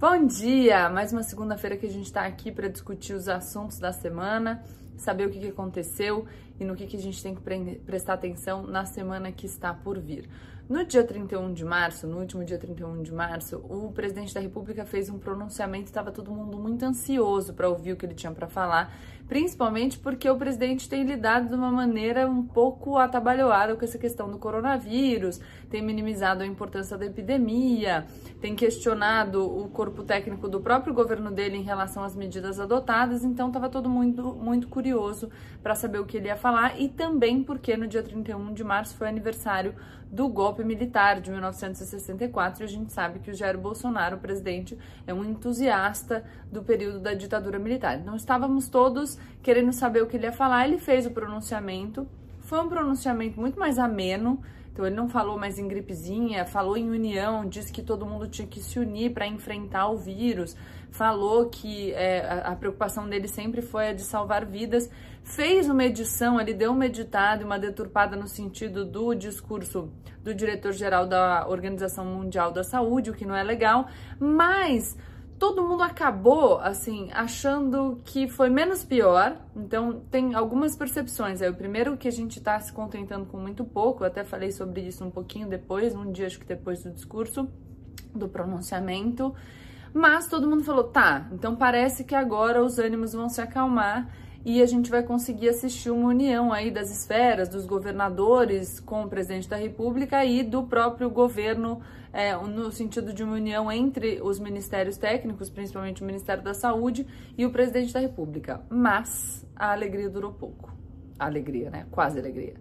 Bom dia! Mais uma segunda-feira que a gente está aqui para discutir os assuntos da semana, saber o que, aconteceu e no que, que a gente tem que pre prestar atenção na semana que está por vir. No dia 31 de março, no último dia 31 de março, o presidente da República fez um pronunciamento, estava todo mundo muito ansioso para ouvir o que ele tinha para falar, principalmente porque o presidente tem lidado de uma maneira um pouco atabalhoada com essa questão do coronavírus, tem minimizado a importância da epidemia, tem questionado o corpo técnico do próprio governo dele em relação às medidas adotadas, então estava todo mundo muito curioso para saber o que ele ia falar. E também porque no dia 31 de março foi aniversário do golpe militar de 1964 e a gente sabe que o Jair Bolsonaro, o presidente, é um entusiasta do período da ditadura militar. Então estávamos todos querendo saber o que ele ia falar, ele fez o pronunciamento, foi um pronunciamento muito mais ameno, então ele não falou mais em gripezinha, falou em união, disse que todo mundo tinha que se unir para enfrentar o vírus, falou que é, a, a, preocupação dele sempre foi a de salvar vidas, fez uma edição, ele deu uma editada, uma deturpada no sentido do discurso do diretor-geral da Organização Mundial da Saúde, o que não é legal, mas todo mundo acabou, assim, achando que foi menos pior. Então, tem algumas percepções. É o primeiro que a gente tá se contentando com muito pouco. Eu até falei sobre isso um pouquinho depois, um dia acho que depois do discurso, do pronunciamento. Mas todo mundo falou, tá, então parece que agora os ânimos vão se acalmar e a gente vai conseguir assistir uma união aí das esferas, dos governadores com o presidente da República e do próprio governo, é, no sentido de uma união entre os ministérios técnicos, principalmente o Ministério da Saúde e o presidente da República. Mas a alegria durou pouco. A alegria, né? Quase alegria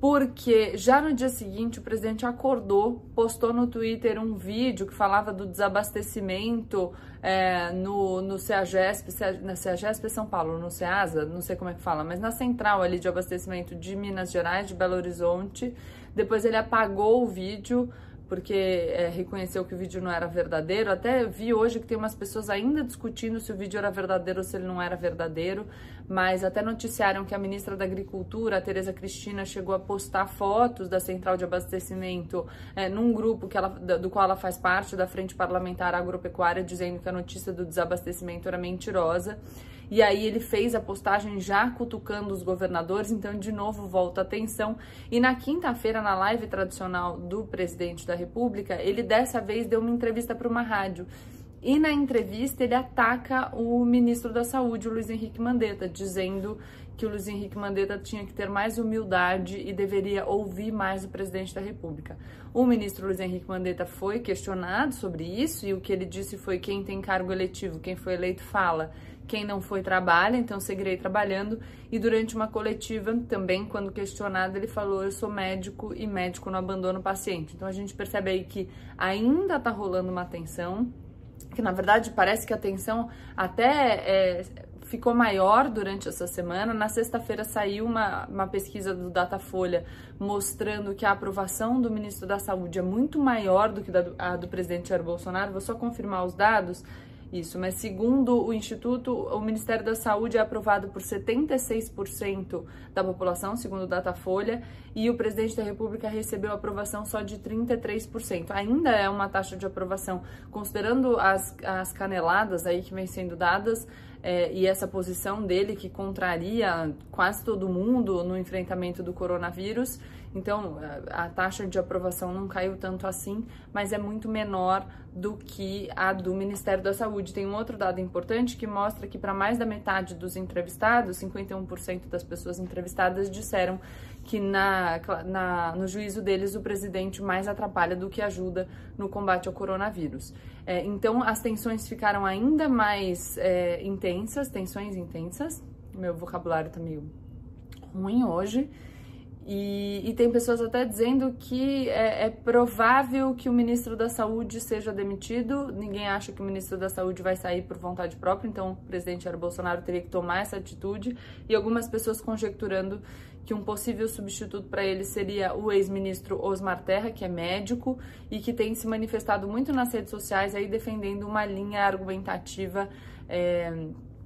porque já no dia seguinte o presidente acordou, postou no Twitter um vídeo que falava do desabastecimento é, no, no CEAGESP, na CEAGESP é São Paulo, no CEASA, não sei como é que fala, mas na central ali de abastecimento de Minas Gerais, de Belo Horizonte. Depois ele apagou o vídeo, porque é, reconheceu que o vídeo não era verdadeiro. Até vi hoje que tem umas pessoas ainda discutindo se o vídeo era verdadeiro ou se ele não era verdadeiro, mas até noticiaram que a ministra da Agricultura, Tereza Cristina, chegou a postar fotos da central de abastecimento é, num grupo que ela, do qual ela faz parte, da Frente Parlamentar Agropecuária, dizendo que a notícia do desabastecimento era mentirosa. E aí ele fez a postagem já cutucando os governadores, então de novo volta a atenção. E na quinta-feira, na live tradicional do presidente da República, ele dessa vez deu uma entrevista para uma rádio. E na entrevista ele ataca o ministro da Saúde, o Luiz Henrique Mandetta, dizendo que o Luiz Henrique Mandetta tinha que ter mais humildade e deveria ouvir mais o presidente da República. O ministro Luiz Henrique Mandetta foi questionado sobre isso e o que ele disse foi quem tem cargo eletivo, quem foi eleito fala, quem não foi trabalha, então seguirei trabalhando. E durante uma coletiva também, quando questionado, ele falou: Eu sou médico e médico não abandona o paciente. Então a gente percebe aí que ainda tá rolando uma tensão, que na verdade parece que a tensão até é, ficou maior durante essa semana. Na sexta-feira saiu uma, uma pesquisa do Datafolha mostrando que a aprovação do ministro da Saúde é muito maior do que da, a do presidente Jair Bolsonaro. Vou só confirmar os dados. Isso, mas segundo o Instituto, o Ministério da Saúde é aprovado por 76% da população, segundo o Datafolha, e o presidente da República recebeu aprovação só de 33%. Ainda é uma taxa de aprovação, considerando as, as caneladas aí que vem sendo dadas, é, e essa posição dele que contraria quase todo mundo no enfrentamento do coronavírus. Então, a taxa de aprovação não caiu tanto assim, mas é muito menor do que a do Ministério da Saúde. Tem um outro dado importante que mostra que para mais da metade dos entrevistados, 51% das pessoas entrevistadas disseram que na, na, no juízo deles o presidente mais atrapalha do que ajuda no combate ao coronavírus. É, então as tensões ficaram ainda mais é, intensas, tensões intensas. Meu vocabulário tá meio ruim hoje. E, e, tem pessoas até dizendo que é, é, provável que o ministro da Saúde seja demitido. Ninguém acha que o ministro da Saúde vai sair por vontade própria, então o presidente Jair Bolsonaro teria que tomar essa atitude. E algumas pessoas conjecturando que um possível substituto para ele seria o ex-ministro Osmar Terra, que é médico e que tem se manifestado muito nas redes sociais aí defendendo uma linha argumentativa. É,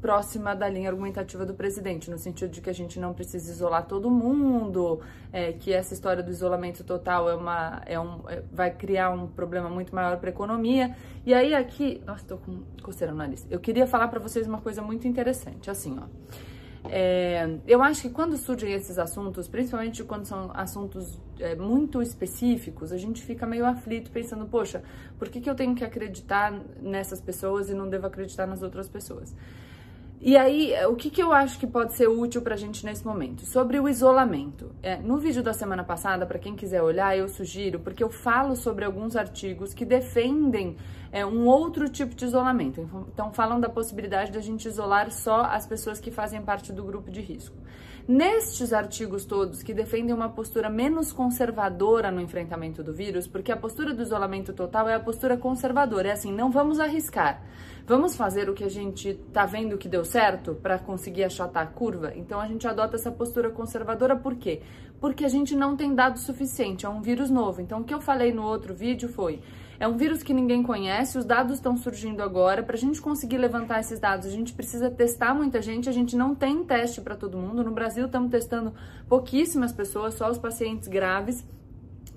próxima da linha argumentativa do presidente, no sentido de que a gente não precisa isolar todo mundo, é, que essa história do isolamento total é uma, é um, é, vai criar um problema muito maior para a economia. E aí aqui, nossa, tô com coceira no nariz. Eu queria falar para vocês uma coisa muito interessante, assim, ó. É, eu acho que quando surgem esses assuntos, principalmente quando são assuntos é, muito específicos, a gente fica meio aflito pensando, poxa, por que, que eu tenho que acreditar nessas pessoas e não devo acreditar nas outras pessoas? E aí, o que, que eu acho que pode ser útil pra gente nesse momento? Sobre o isolamento. É, no vídeo da semana passada, para quem quiser olhar, eu sugiro, porque eu falo sobre alguns artigos que defendem é, um outro tipo de isolamento. Então, falam da possibilidade da gente isolar só as pessoas que fazem parte do grupo de risco. Nestes artigos todos que defendem uma postura menos conservadora no enfrentamento do vírus, porque a postura do isolamento total é a postura conservadora, é assim, não vamos arriscar. Vamos fazer o que a gente tá vendo que deu certo para conseguir achatar a curva? Então a gente adota essa postura conservadora por quê? Porque a gente não tem dado suficiente, é um vírus novo. Então o que eu falei no outro vídeo foi: é um vírus que ninguém conhece, os dados estão surgindo agora. Para a gente conseguir levantar esses dados, a gente precisa testar muita gente. A gente não tem teste para todo mundo. No Brasil, estamos testando pouquíssimas pessoas, só os pacientes graves.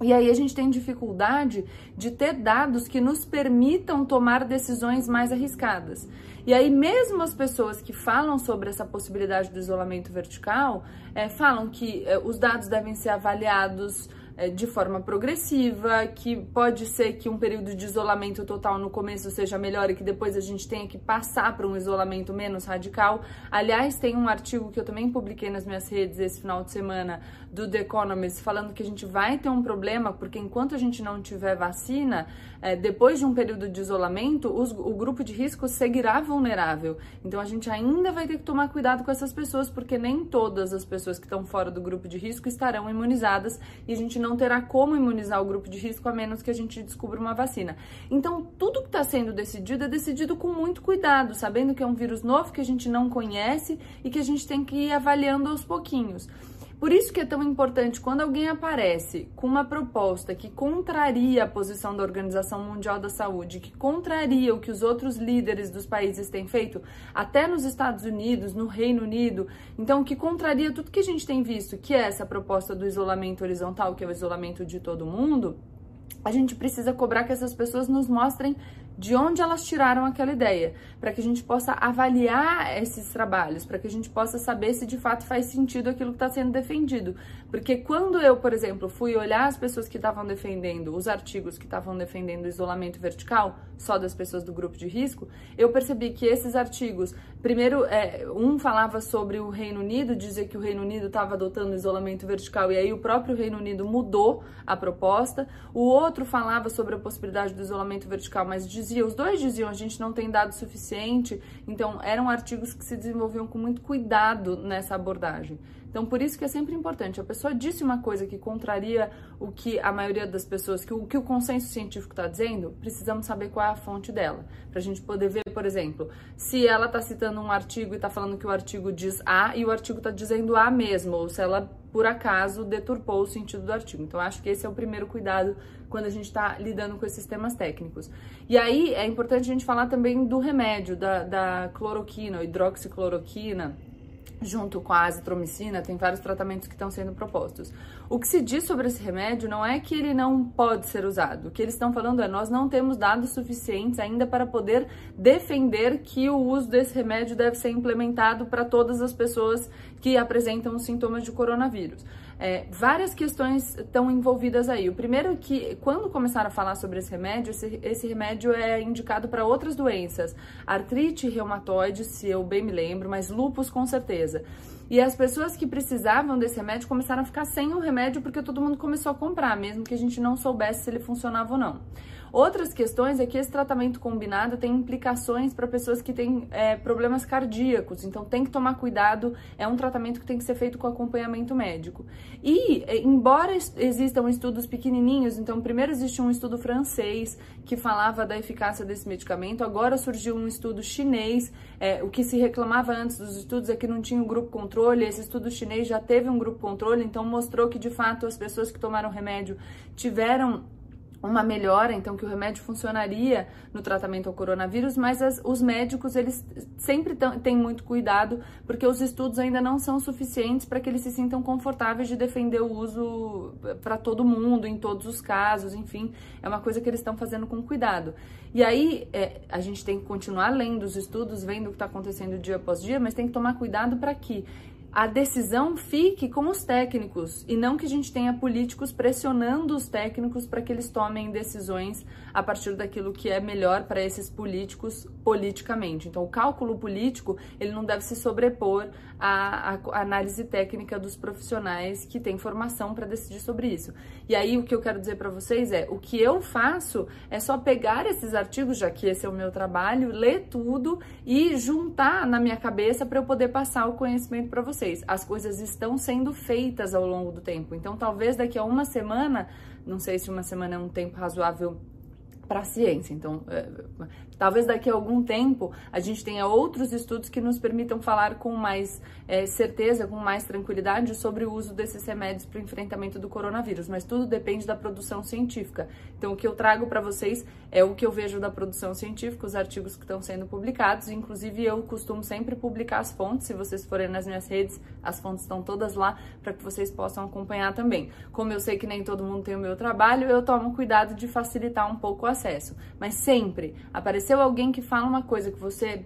E aí a gente tem dificuldade de ter dados que nos permitam tomar decisões mais arriscadas. E aí mesmo as pessoas que falam sobre essa possibilidade do isolamento vertical, é, falam que é, os dados devem ser avaliados de forma progressiva, que pode ser que um período de isolamento total no começo seja melhor e que depois a gente tenha que passar para um isolamento menos radical. Aliás, tem um artigo que eu também publiquei nas minhas redes esse final de semana do The Economist falando que a gente vai ter um problema porque enquanto a gente não tiver vacina, é, depois de um período de isolamento, os, o grupo de risco seguirá vulnerável. Então a gente ainda vai ter que tomar cuidado com essas pessoas porque nem todas as pessoas que estão fora do grupo de risco estarão imunizadas e a gente não terá como imunizar o grupo de risco a menos que a gente descubra uma vacina. Então, tudo que está sendo decidido é decidido com muito cuidado, sabendo que é um vírus novo que a gente não conhece e que a gente tem que ir avaliando aos pouquinhos. Por isso que é tão importante quando alguém aparece com uma proposta que contraria a posição da Organização Mundial da Saúde, que contraria o que os outros líderes dos países têm feito, até nos Estados Unidos, no Reino Unido, então que contraria tudo que a gente tem visto, que é essa proposta do isolamento horizontal, que é o isolamento de todo mundo, a gente precisa cobrar que essas pessoas nos mostrem de onde elas tiraram aquela ideia, para que a gente possa avaliar esses trabalhos, para que a gente possa saber se de fato faz sentido aquilo que está sendo defendido. Porque quando eu, por exemplo, fui olhar as pessoas que estavam defendendo, os artigos que estavam defendendo o isolamento vertical, só das pessoas do grupo de risco, eu percebi que esses artigos, primeiro, é, um falava sobre o Reino Unido, dizia que o Reino Unido estava adotando isolamento vertical e aí o próprio Reino Unido mudou a proposta, o outro falava sobre a possibilidade do isolamento vertical, mas dizia, os dois diziam, a gente não tem dado suficiente, então eram artigos que se desenvolviam com muito cuidado nessa abordagem. Então, por isso que é sempre importante. A pessoa disse uma coisa que contraria o que a maioria das pessoas, que o que o consenso científico está dizendo, precisamos saber qual é a fonte dela. Para a gente poder ver, por exemplo, se ela está citando um artigo e está falando que o artigo diz A e o artigo está dizendo A mesmo, ou se ela, por acaso, deturpou o sentido do artigo. Então, acho que esse é o primeiro cuidado quando a gente está lidando com esses temas técnicos. E aí, é importante a gente falar também do remédio, da, da cloroquina, hidroxicloroquina, junto com a azitromicina, tem vários tratamentos que estão sendo propostos. O que se diz sobre esse remédio não é que ele não pode ser usado. O que eles estão falando é nós não temos dados suficientes ainda para poder defender que o uso desse remédio deve ser implementado para todas as pessoas que apresentam sintomas de coronavírus. É, várias questões estão envolvidas aí. O primeiro é que, quando começaram a falar sobre esse remédio, esse, esse remédio é indicado para outras doenças, artrite reumatoide, se eu bem me lembro, mas lupus com certeza. E as pessoas que precisavam desse remédio começaram a ficar sem o remédio porque todo mundo começou a comprar, mesmo que a gente não soubesse se ele funcionava ou não. Outras questões é que esse tratamento combinado tem implicações para pessoas que têm é, problemas cardíacos, então tem que tomar cuidado, é um tratamento que tem que ser feito com acompanhamento médico. E, é, embora existam estudos pequenininhos, então primeiro existe um estudo francês que falava da eficácia desse medicamento, agora surgiu um estudo chinês, é, o que se reclamava antes dos estudos é que não tinha um grupo controle, esse estudo chinês já teve um grupo controle, então mostrou que de fato as pessoas que tomaram remédio tiveram uma melhora, então que o remédio funcionaria no tratamento ao coronavírus, mas as, os médicos eles sempre têm muito cuidado porque os estudos ainda não são suficientes para que eles se sintam confortáveis de defender o uso para todo mundo, em todos os casos, enfim, é uma coisa que eles estão fazendo com cuidado. E aí é, a gente tem que continuar lendo os estudos, vendo o que está acontecendo dia após dia, mas tem que tomar cuidado para que a decisão fique com os técnicos e não que a gente tenha políticos pressionando os técnicos para que eles tomem decisões a partir daquilo que é melhor para esses políticos politicamente. Então, o cálculo político ele não deve se sobrepor à, à análise técnica dos profissionais que têm formação para decidir sobre isso. E aí o que eu quero dizer para vocês é o que eu faço é só pegar esses artigos, já que esse é o meu trabalho, ler tudo e juntar na minha cabeça para eu poder passar o conhecimento para vocês vocês, as coisas estão sendo feitas ao longo do tempo. Então, talvez daqui a uma semana, não sei se uma semana é um tempo razoável para a ciência. Então, é, talvez daqui a algum tempo a gente tenha outros estudos que nos permitam falar com mais é, certeza, com mais tranquilidade sobre o uso desses remédios para o enfrentamento do coronavírus, mas tudo depende da produção científica. Então, o que eu trago para vocês é o que eu vejo da produção científica, os artigos que estão sendo publicados, inclusive eu costumo sempre publicar as fontes, se vocês forem nas minhas redes, as fontes estão todas lá para que vocês possam acompanhar também. Como eu sei que nem todo mundo tem o meu trabalho, eu tomo cuidado de facilitar um pouco o acesso, mas sempre apareceu alguém que fala uma coisa que você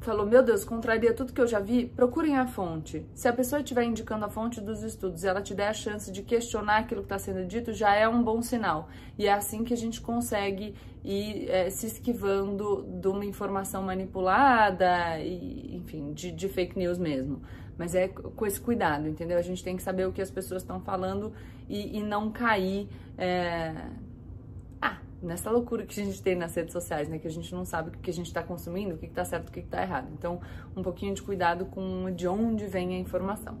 falou, meu Deus, contraria tudo que eu já vi, procurem a fonte. Se a pessoa estiver indicando a fonte dos estudos e ela te der a chance de questionar aquilo que está sendo dito, já é um bom sinal. E é assim que a gente consegue ir é, se esquivando de uma informação manipulada, e, enfim, de, de fake news mesmo. Mas é com esse cuidado, entendeu? A gente tem que saber o que as pessoas estão falando e, e não cair. É nessa loucura que a gente tem nas redes sociais, né? Que a gente não sabe o que a gente está consumindo, o que está certo, o que está errado. Então, um pouquinho de cuidado com de onde vem a informação.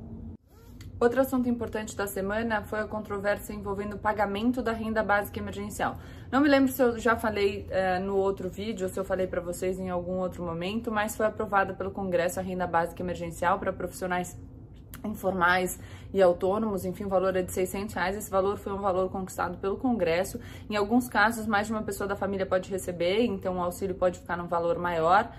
Outro assunto importante da semana foi a controvérsia envolvendo o pagamento da renda básica emergencial. Não me lembro se eu já falei uh, no outro vídeo ou se eu falei para vocês em algum outro momento, mas foi aprovada pelo Congresso a renda básica emergencial para profissionais informais e autônomos, enfim, o valor é de 600 reais. Esse valor foi um valor conquistado pelo Congresso. Em alguns casos, mais de uma pessoa da família pode receber, então o auxílio pode ficar num valor maior.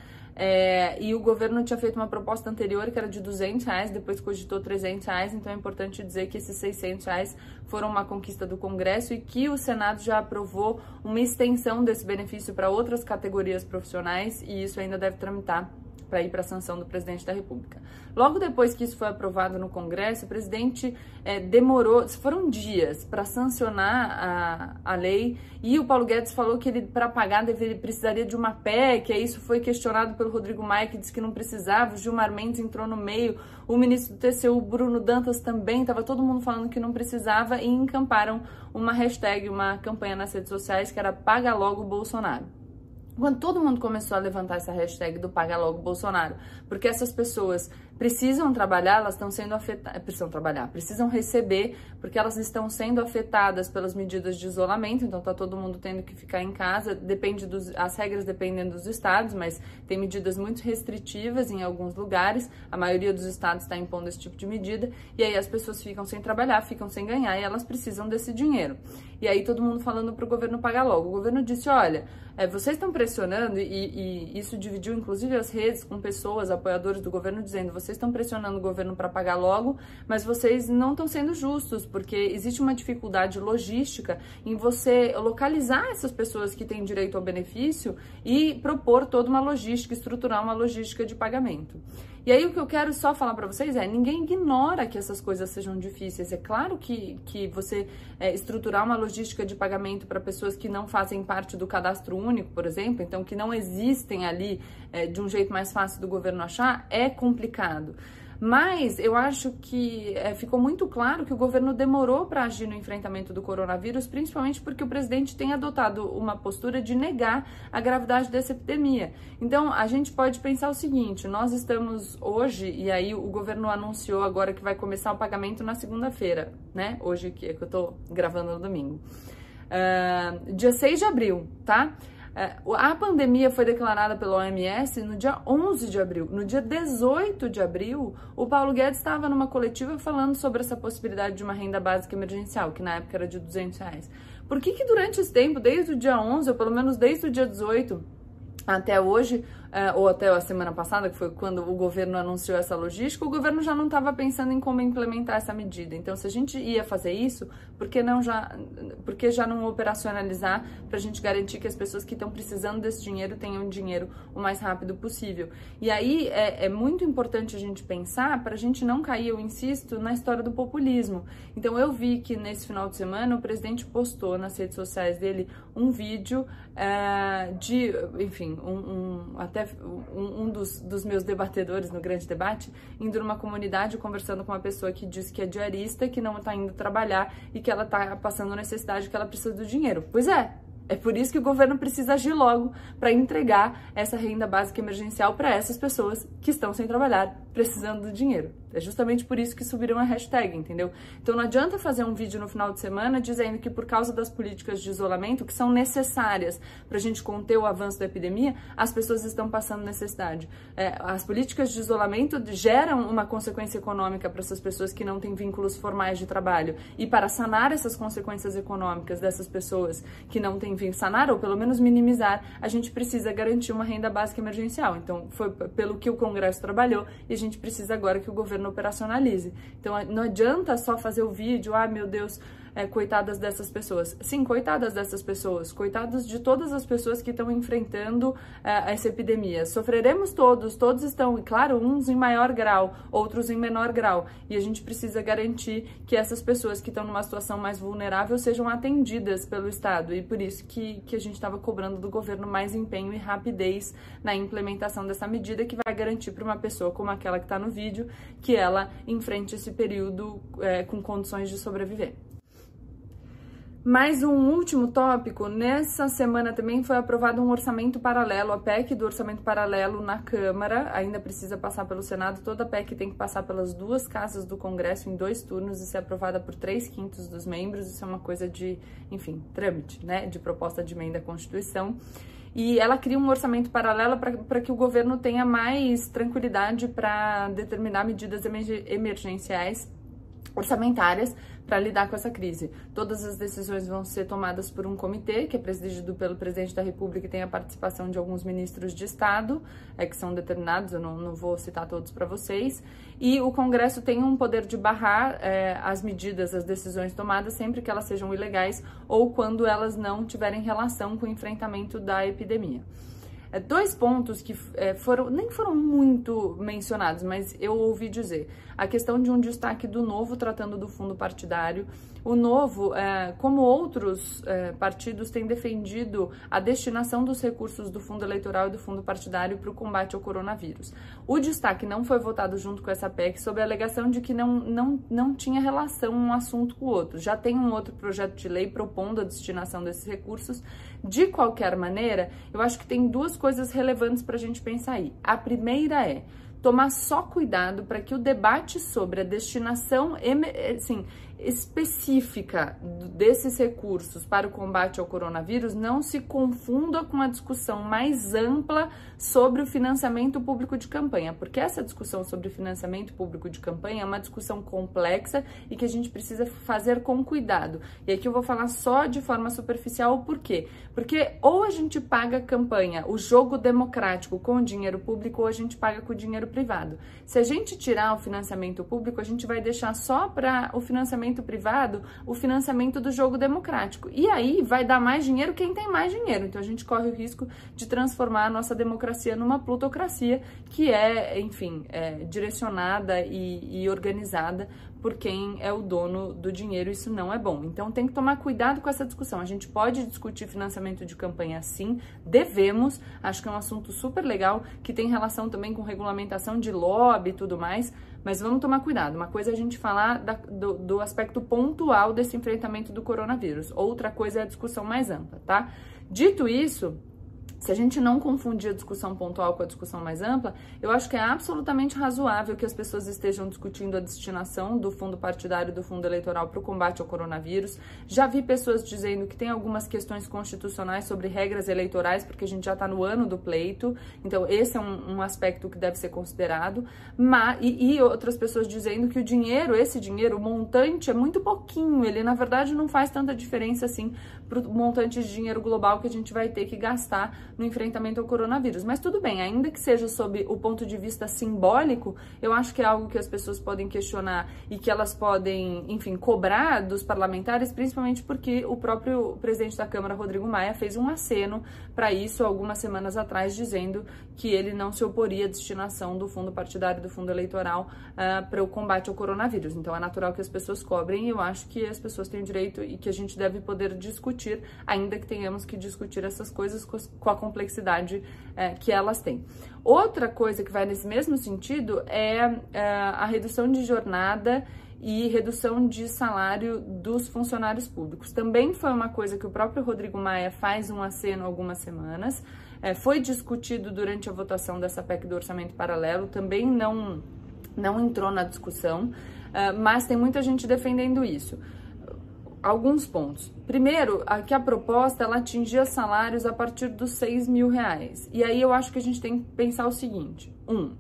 É, e o governo tinha feito uma proposta anterior que era de 200 reais, depois cogitou 300 reais, então é importante dizer que esses 600 reais foram uma conquista do Congresso e que o Senado já aprovou uma extensão desse benefício para outras categorias profissionais e isso ainda deve tramitar para ir para a sanção do presidente da República. Logo depois que isso foi aprovado no Congresso, o presidente é, demorou, foram dias para sancionar a, a lei e o Paulo Guedes falou que ele, para pagar, deveria, precisaria de uma PEC. Aí isso foi questionado pelo Rodrigo Maia, que disse que não precisava. O Gilmar Mendes entrou no meio, o ministro do TCU, Bruno Dantas, também. Estava todo mundo falando que não precisava e encamparam uma hashtag, uma campanha nas redes sociais que era Paga Logo Bolsonaro quando todo mundo começou a levantar essa hashtag do Paga Logo Bolsonaro, porque essas pessoas precisam trabalhar, elas estão sendo afetadas, precisam trabalhar, precisam receber, porque elas estão sendo afetadas pelas medidas de isolamento, então tá todo mundo tendo que ficar em casa, depende dos, as regras dependem dos estados, mas tem medidas muito restritivas em alguns lugares, a maioria dos estados está impondo esse tipo de medida, e aí as pessoas ficam sem trabalhar, ficam sem ganhar, e elas precisam desse dinheiro. E aí todo mundo falando para o governo pagar logo. O governo disse, olha, é, vocês estão pressionando, e, e isso dividiu inclusive as redes com pessoas, apoiadores do governo, dizendo, vocês estão pressionando o governo para pagar logo, mas vocês não estão sendo justos, porque existe uma dificuldade logística em você localizar essas pessoas que têm direito ao benefício e propor toda uma logística, estruturar uma logística de pagamento. E aí o que eu quero só falar para vocês é, ninguém ignora que essas coisas sejam difíceis. É claro que, que você é, estruturar uma logística de pagamento para pessoas que não fazem parte do cadastro único, por exemplo, então que não existem ali é, de um jeito mais fácil do governo achar, é complicado. Mas eu acho que é, ficou muito claro que o governo demorou para agir no enfrentamento do coronavírus, principalmente porque o presidente tem adotado uma postura de negar a gravidade dessa epidemia. Então a gente pode pensar o seguinte: nós estamos hoje, e aí o governo anunciou agora que vai começar o pagamento na segunda-feira, né? Hoje que, é que eu tô gravando no domingo. Uh, dia 6 de abril, tá? É, a pandemia foi declarada pela OMS no dia 11 de abril. No dia 18 de abril, o Paulo Guedes estava numa coletiva falando sobre essa possibilidade de uma renda básica emergencial, que na época era de 200 reais. Por que, que durante esse tempo, desde o dia 11, ou pelo menos desde o dia 18 até hoje, é, ou até a semana passada, que foi quando o governo anunciou essa logística, o governo já não estava pensando em como implementar essa medida. Então, se a gente ia fazer isso, por que não já, por que já não operacionalizar para a gente garantir que as pessoas que estão precisando desse dinheiro tenham dinheiro o mais rápido possível? E aí é, é muito importante a gente pensar para a gente não cair, eu insisto, na história do populismo. Então, eu vi que nesse final de semana o presidente postou nas redes sociais dele um vídeo é, de, enfim, um, um até um, um dos, dos, meus debatedores no grande debate, indo numa comunidade conversando com uma pessoa que diz que é diarista, que não está indo trabalhar e que ela está passando necessidade, que ela precisa do dinheiro. Pois é, é por isso que o governo precisa agir logo para entregar essa renda básica emergencial para essas pessoas que estão sem trabalhar, precisando do dinheiro. É justamente por isso que subiram a hashtag, entendeu? Então não adianta fazer um vídeo no final de semana dizendo que por causa das políticas de isolamento, que são necessárias para a gente conter o avanço da epidemia, as pessoas estão passando necessidade. É, as políticas de isolamento geram uma consequência econômica para essas pessoas que não têm vínculos formais de trabalho. E para sanar essas consequências econômicas dessas pessoas que não têm vínculo, sanar ou pelo menos minimizar, a gente precisa garantir uma renda básica emergencial. Então foi pelo que o Congresso trabalhou e a gente precisa agora que o governo operacionalize. Então não adianta só fazer o vídeo, ah, meu Deus, é, coitadas dessas pessoas. Sim, coitadas dessas pessoas, coitados de todas as pessoas que estão enfrentando é, essa epidemia. Sofreremos todos, todos estão, claro, uns em maior grau, outros em menor grau. E a gente precisa garantir que essas pessoas que estão numa situação mais vulnerável sejam atendidas pelo Estado. E por isso que, que a gente estava cobrando do governo mais empenho e rapidez na implementação dessa medida que vai garantir para uma pessoa como aquela que está no vídeo que ela enfrente esse período é, com condições de sobreviver. Mais um último tópico, nessa semana também foi aprovado um orçamento paralelo, a PEC do orçamento paralelo na Câmara, ainda precisa passar pelo Senado, toda PEC tem que passar pelas duas casas do Congresso em dois turnos e ser aprovada por três quintos dos membros, isso é uma coisa de, enfim, trâmite, né, de proposta de emenda à Constituição. E ela cria um orçamento paralelo para que o governo tenha mais tranquilidade para determinar medidas emergenciais orçamentárias para lidar com essa crise. Todas as decisões vão ser tomadas por um comitê, que é presidido pelo presidente da República e tem a participação de alguns ministros de Estado, é, que são determinados, eu não, não vou citar todos para vocês. E o Congresso tem um poder de barrar é, as medidas, as decisões tomadas, sempre que elas sejam ilegais ou quando elas não tiverem relação com o enfrentamento da epidemia. É, dois pontos que é, foram nem foram muito mencionados, mas eu ouvi dizer. A questão de um destaque do novo tratando do fundo partidário. O novo, é, como outros é, partidos, tem defendido a destinação dos recursos do fundo eleitoral e do fundo partidário para o combate ao coronavírus. O destaque não foi votado junto com essa PEC sob a alegação de que não, não, não tinha relação um assunto com o outro. Já tem um outro projeto de lei propondo a destinação desses recursos. De qualquer maneira, eu acho que tem duas coisas relevantes para a gente pensar aí. A primeira é tomar só cuidado para que o debate sobre a destinação, assim, específica desses recursos para o combate ao coronavírus não se confunda com a discussão mais ampla sobre o financiamento público de campanha, porque essa discussão sobre financiamento público de campanha é uma discussão complexa e que a gente precisa fazer com cuidado. E aqui eu vou falar só de forma superficial por quê? Porque ou a gente paga campanha, o jogo democrático com dinheiro público, ou a gente paga com dinheiro privado. Se a gente tirar o financiamento público, a gente vai deixar só para o financiamento financiamento privado o financiamento do jogo democrático. E aí vai dar mais dinheiro quem tem mais dinheiro. Então a gente corre o risco de transformar a nossa democracia numa plutocracia que é, enfim, é, direcionada e, e organizada por quem é o dono do dinheiro, isso não é bom. Então tem que tomar cuidado com essa discussão. A gente pode discutir financiamento de campanha sim, devemos, acho que é um assunto super legal, que tem relação também com regulamentação de lobby e tudo mais, mas vamos tomar cuidado. Uma coisa é a gente falar da, do, do aspecto pontual desse enfrentamento do coronavírus, outra coisa é a discussão mais ampla, tá? Dito isso, se a gente não confundir a discussão pontual com a discussão mais ampla, eu acho que é absolutamente razoável que as pessoas estejam discutindo a destinação do fundo partidário do fundo eleitoral para o combate ao coronavírus. Já vi pessoas dizendo que tem algumas questões constitucionais sobre regras eleitorais, porque a gente já está no ano do pleito, então esse é um, um aspecto que deve ser considerado. Mas, e, e outras pessoas dizendo que o dinheiro, esse dinheiro, o montante é muito pouquinho, ele na verdade não faz tanta diferença assim para o montante de dinheiro global que a gente vai ter que gastar no enfrentamento ao coronavírus. Mas tudo bem, ainda que seja sob o ponto de vista simbólico, eu acho que é algo que as pessoas podem questionar e que elas podem, enfim, cobrar dos parlamentares, principalmente porque o próprio presidente da Câmara, Rodrigo Maia, fez um aceno para isso algumas semanas atrás, dizendo que ele não se oporia à destinação do fundo partidário, do fundo eleitoral, uh, para o combate ao coronavírus. Então é natural que as pessoas cobrem e eu acho que as pessoas têm direito e que a gente deve poder discutir, ainda que tenhamos que discutir essas coisas com a complexidade uh, que elas têm. Outra coisa que vai nesse mesmo sentido é uh, a redução de jornada e redução de salário dos funcionários públicos. Também foi uma coisa que o próprio Rodrigo Maia faz um aceno algumas semanas. É, foi discutido durante a votação dessa PEC do orçamento paralelo, também não, não entrou na discussão, uh, mas tem muita gente defendendo isso. Alguns pontos. Primeiro, que a proposta ela atingia salários a partir dos 6 mil reais. E aí eu acho que a gente tem que pensar o seguinte: um,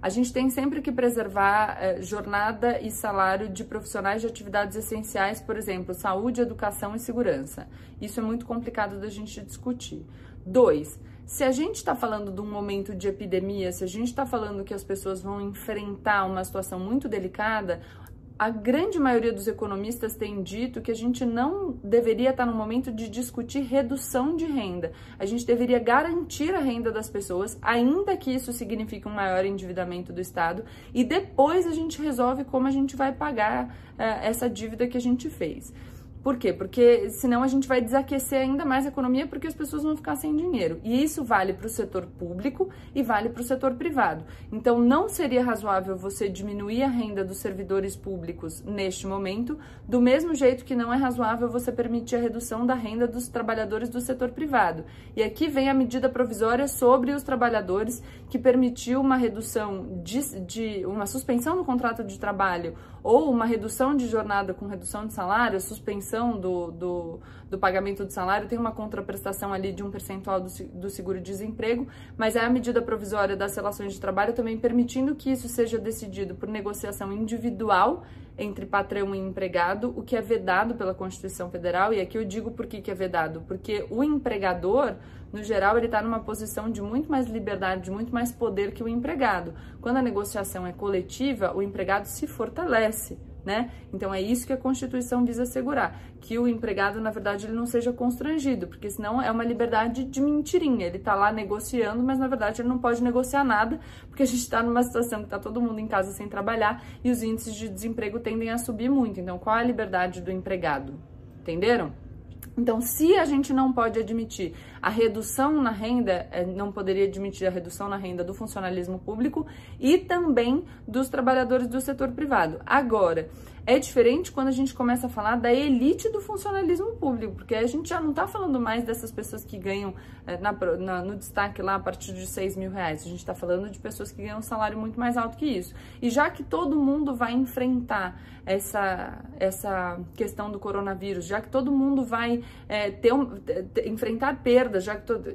a gente tem sempre que preservar eh, jornada e salário de profissionais de atividades essenciais, por exemplo, saúde, educação e segurança. Isso é muito complicado da gente discutir. Dois, se a gente está falando de um momento de epidemia, se a gente está falando que as pessoas vão enfrentar uma situação muito delicada, a grande maioria dos economistas tem dito que a gente não deveria estar no momento de discutir redução de renda. A gente deveria garantir a renda das pessoas, ainda que isso signifique um maior endividamento do Estado, e depois a gente resolve como a gente vai pagar eh, essa dívida que a gente fez. Por quê? Porque senão a gente vai desaquecer ainda mais a economia porque as pessoas vão ficar sem dinheiro. E isso vale para o setor público e vale para o setor privado. Então não seria razoável você diminuir a renda dos servidores públicos neste momento, do mesmo jeito que não é razoável você permitir a redução da renda dos trabalhadores do setor privado. E aqui vem a medida provisória sobre os trabalhadores que permitiu uma redução de, de uma suspensão no contrato de trabalho ou uma redução de jornada com redução de salário, suspensão do, do, do pagamento do salário, tem uma contraprestação ali de um percentual do, do seguro-desemprego, mas é a medida provisória das relações de trabalho também permitindo que isso seja decidido por negociação individual entre patrão e empregado, o que é vedado pela Constituição Federal, e aqui eu digo por que, que é vedado, porque o empregador, no geral, ele está numa posição de muito mais liberdade, de muito mais poder que o empregado. Quando a negociação é coletiva, o empregado se fortalece né? Então é isso que a Constituição visa assegurar, que o empregado, na verdade, ele não seja constrangido, porque senão é uma liberdade de mentirinha. Ele tá lá negociando, mas na verdade ele não pode negociar nada, porque a gente está numa situação que tá todo mundo em casa sem trabalhar e os índices de desemprego tendem a subir muito. Então, qual é a liberdade do empregado? Entenderam? Então, se a gente não pode admitir a redução na renda, eh, não poderia admitir a redução na renda do funcionalismo público e também dos trabalhadores do setor privado. Agora, é diferente quando a gente começa a falar da elite do funcionalismo público, porque a gente já não está falando mais dessas pessoas que ganham é, na, na, no destaque lá a partir de 6 mil reais. A gente está falando de pessoas que ganham um salário muito mais alto que isso. E já que todo mundo vai enfrentar essa, essa questão do coronavírus, já que todo mundo vai é, ter um, enfrentar perdas, já que todo,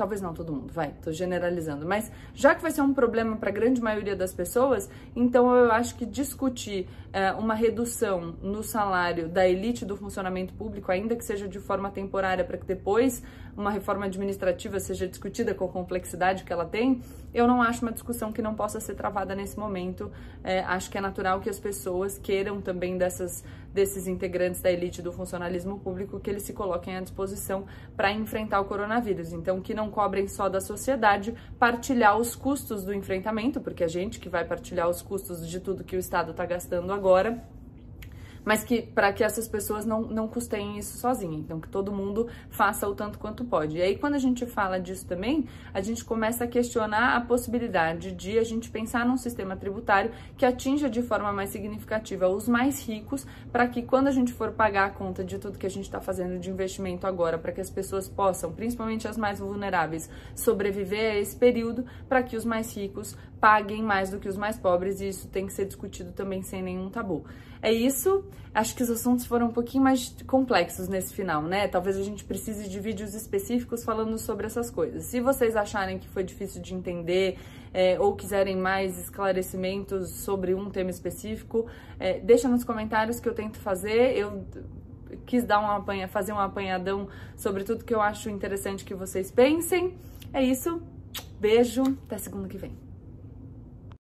talvez não todo mundo, vai, tô generalizando, mas já que vai ser um problema para a grande maioria das pessoas, então eu acho que discutir é, uma redução no salário da elite do funcionamento público, ainda que seja de forma temporária, para que depois uma reforma administrativa seja discutida com a complexidade que ela tem, eu não acho uma discussão que não possa ser travada nesse momento. É, acho que é natural que as pessoas queiram também dessas, desses integrantes da elite do funcionalismo público que eles se coloquem à disposição para enfrentar o coronavírus. Então, que não cobrem só da sociedade, partilhar os custos do enfrentamento, porque a gente que vai partilhar os custos de tudo que o Estado está gastando agora mas que para que essas pessoas não, não custeiem isso sozinha. Então, que todo mundo faça o tanto quanto pode. E aí, quando a gente fala disso também, a gente começa a questionar a possibilidade de a gente pensar num sistema tributário que atinja de forma mais significativa os mais ricos, para que quando a gente for pagar a conta de tudo que a gente está fazendo de investimento agora, para que as pessoas possam, principalmente as mais vulneráveis, sobreviver a esse período, para que os mais ricos paguem mais do que os mais pobres, e isso tem que ser discutido também sem nenhum tabu. É isso. Acho que os assuntos foram um pouquinho mais complexos nesse final, né? Talvez a gente precise de vídeos específicos falando sobre essas coisas. Se vocês acharem que foi difícil de entender é, ou quiserem mais esclarecimentos sobre um tema específico, é, deixa nos comentários que eu tento fazer. Eu quis dar um apanha, fazer um apanhadão sobre tudo que eu acho interessante que vocês pensem. É isso. Beijo, até segunda que vem.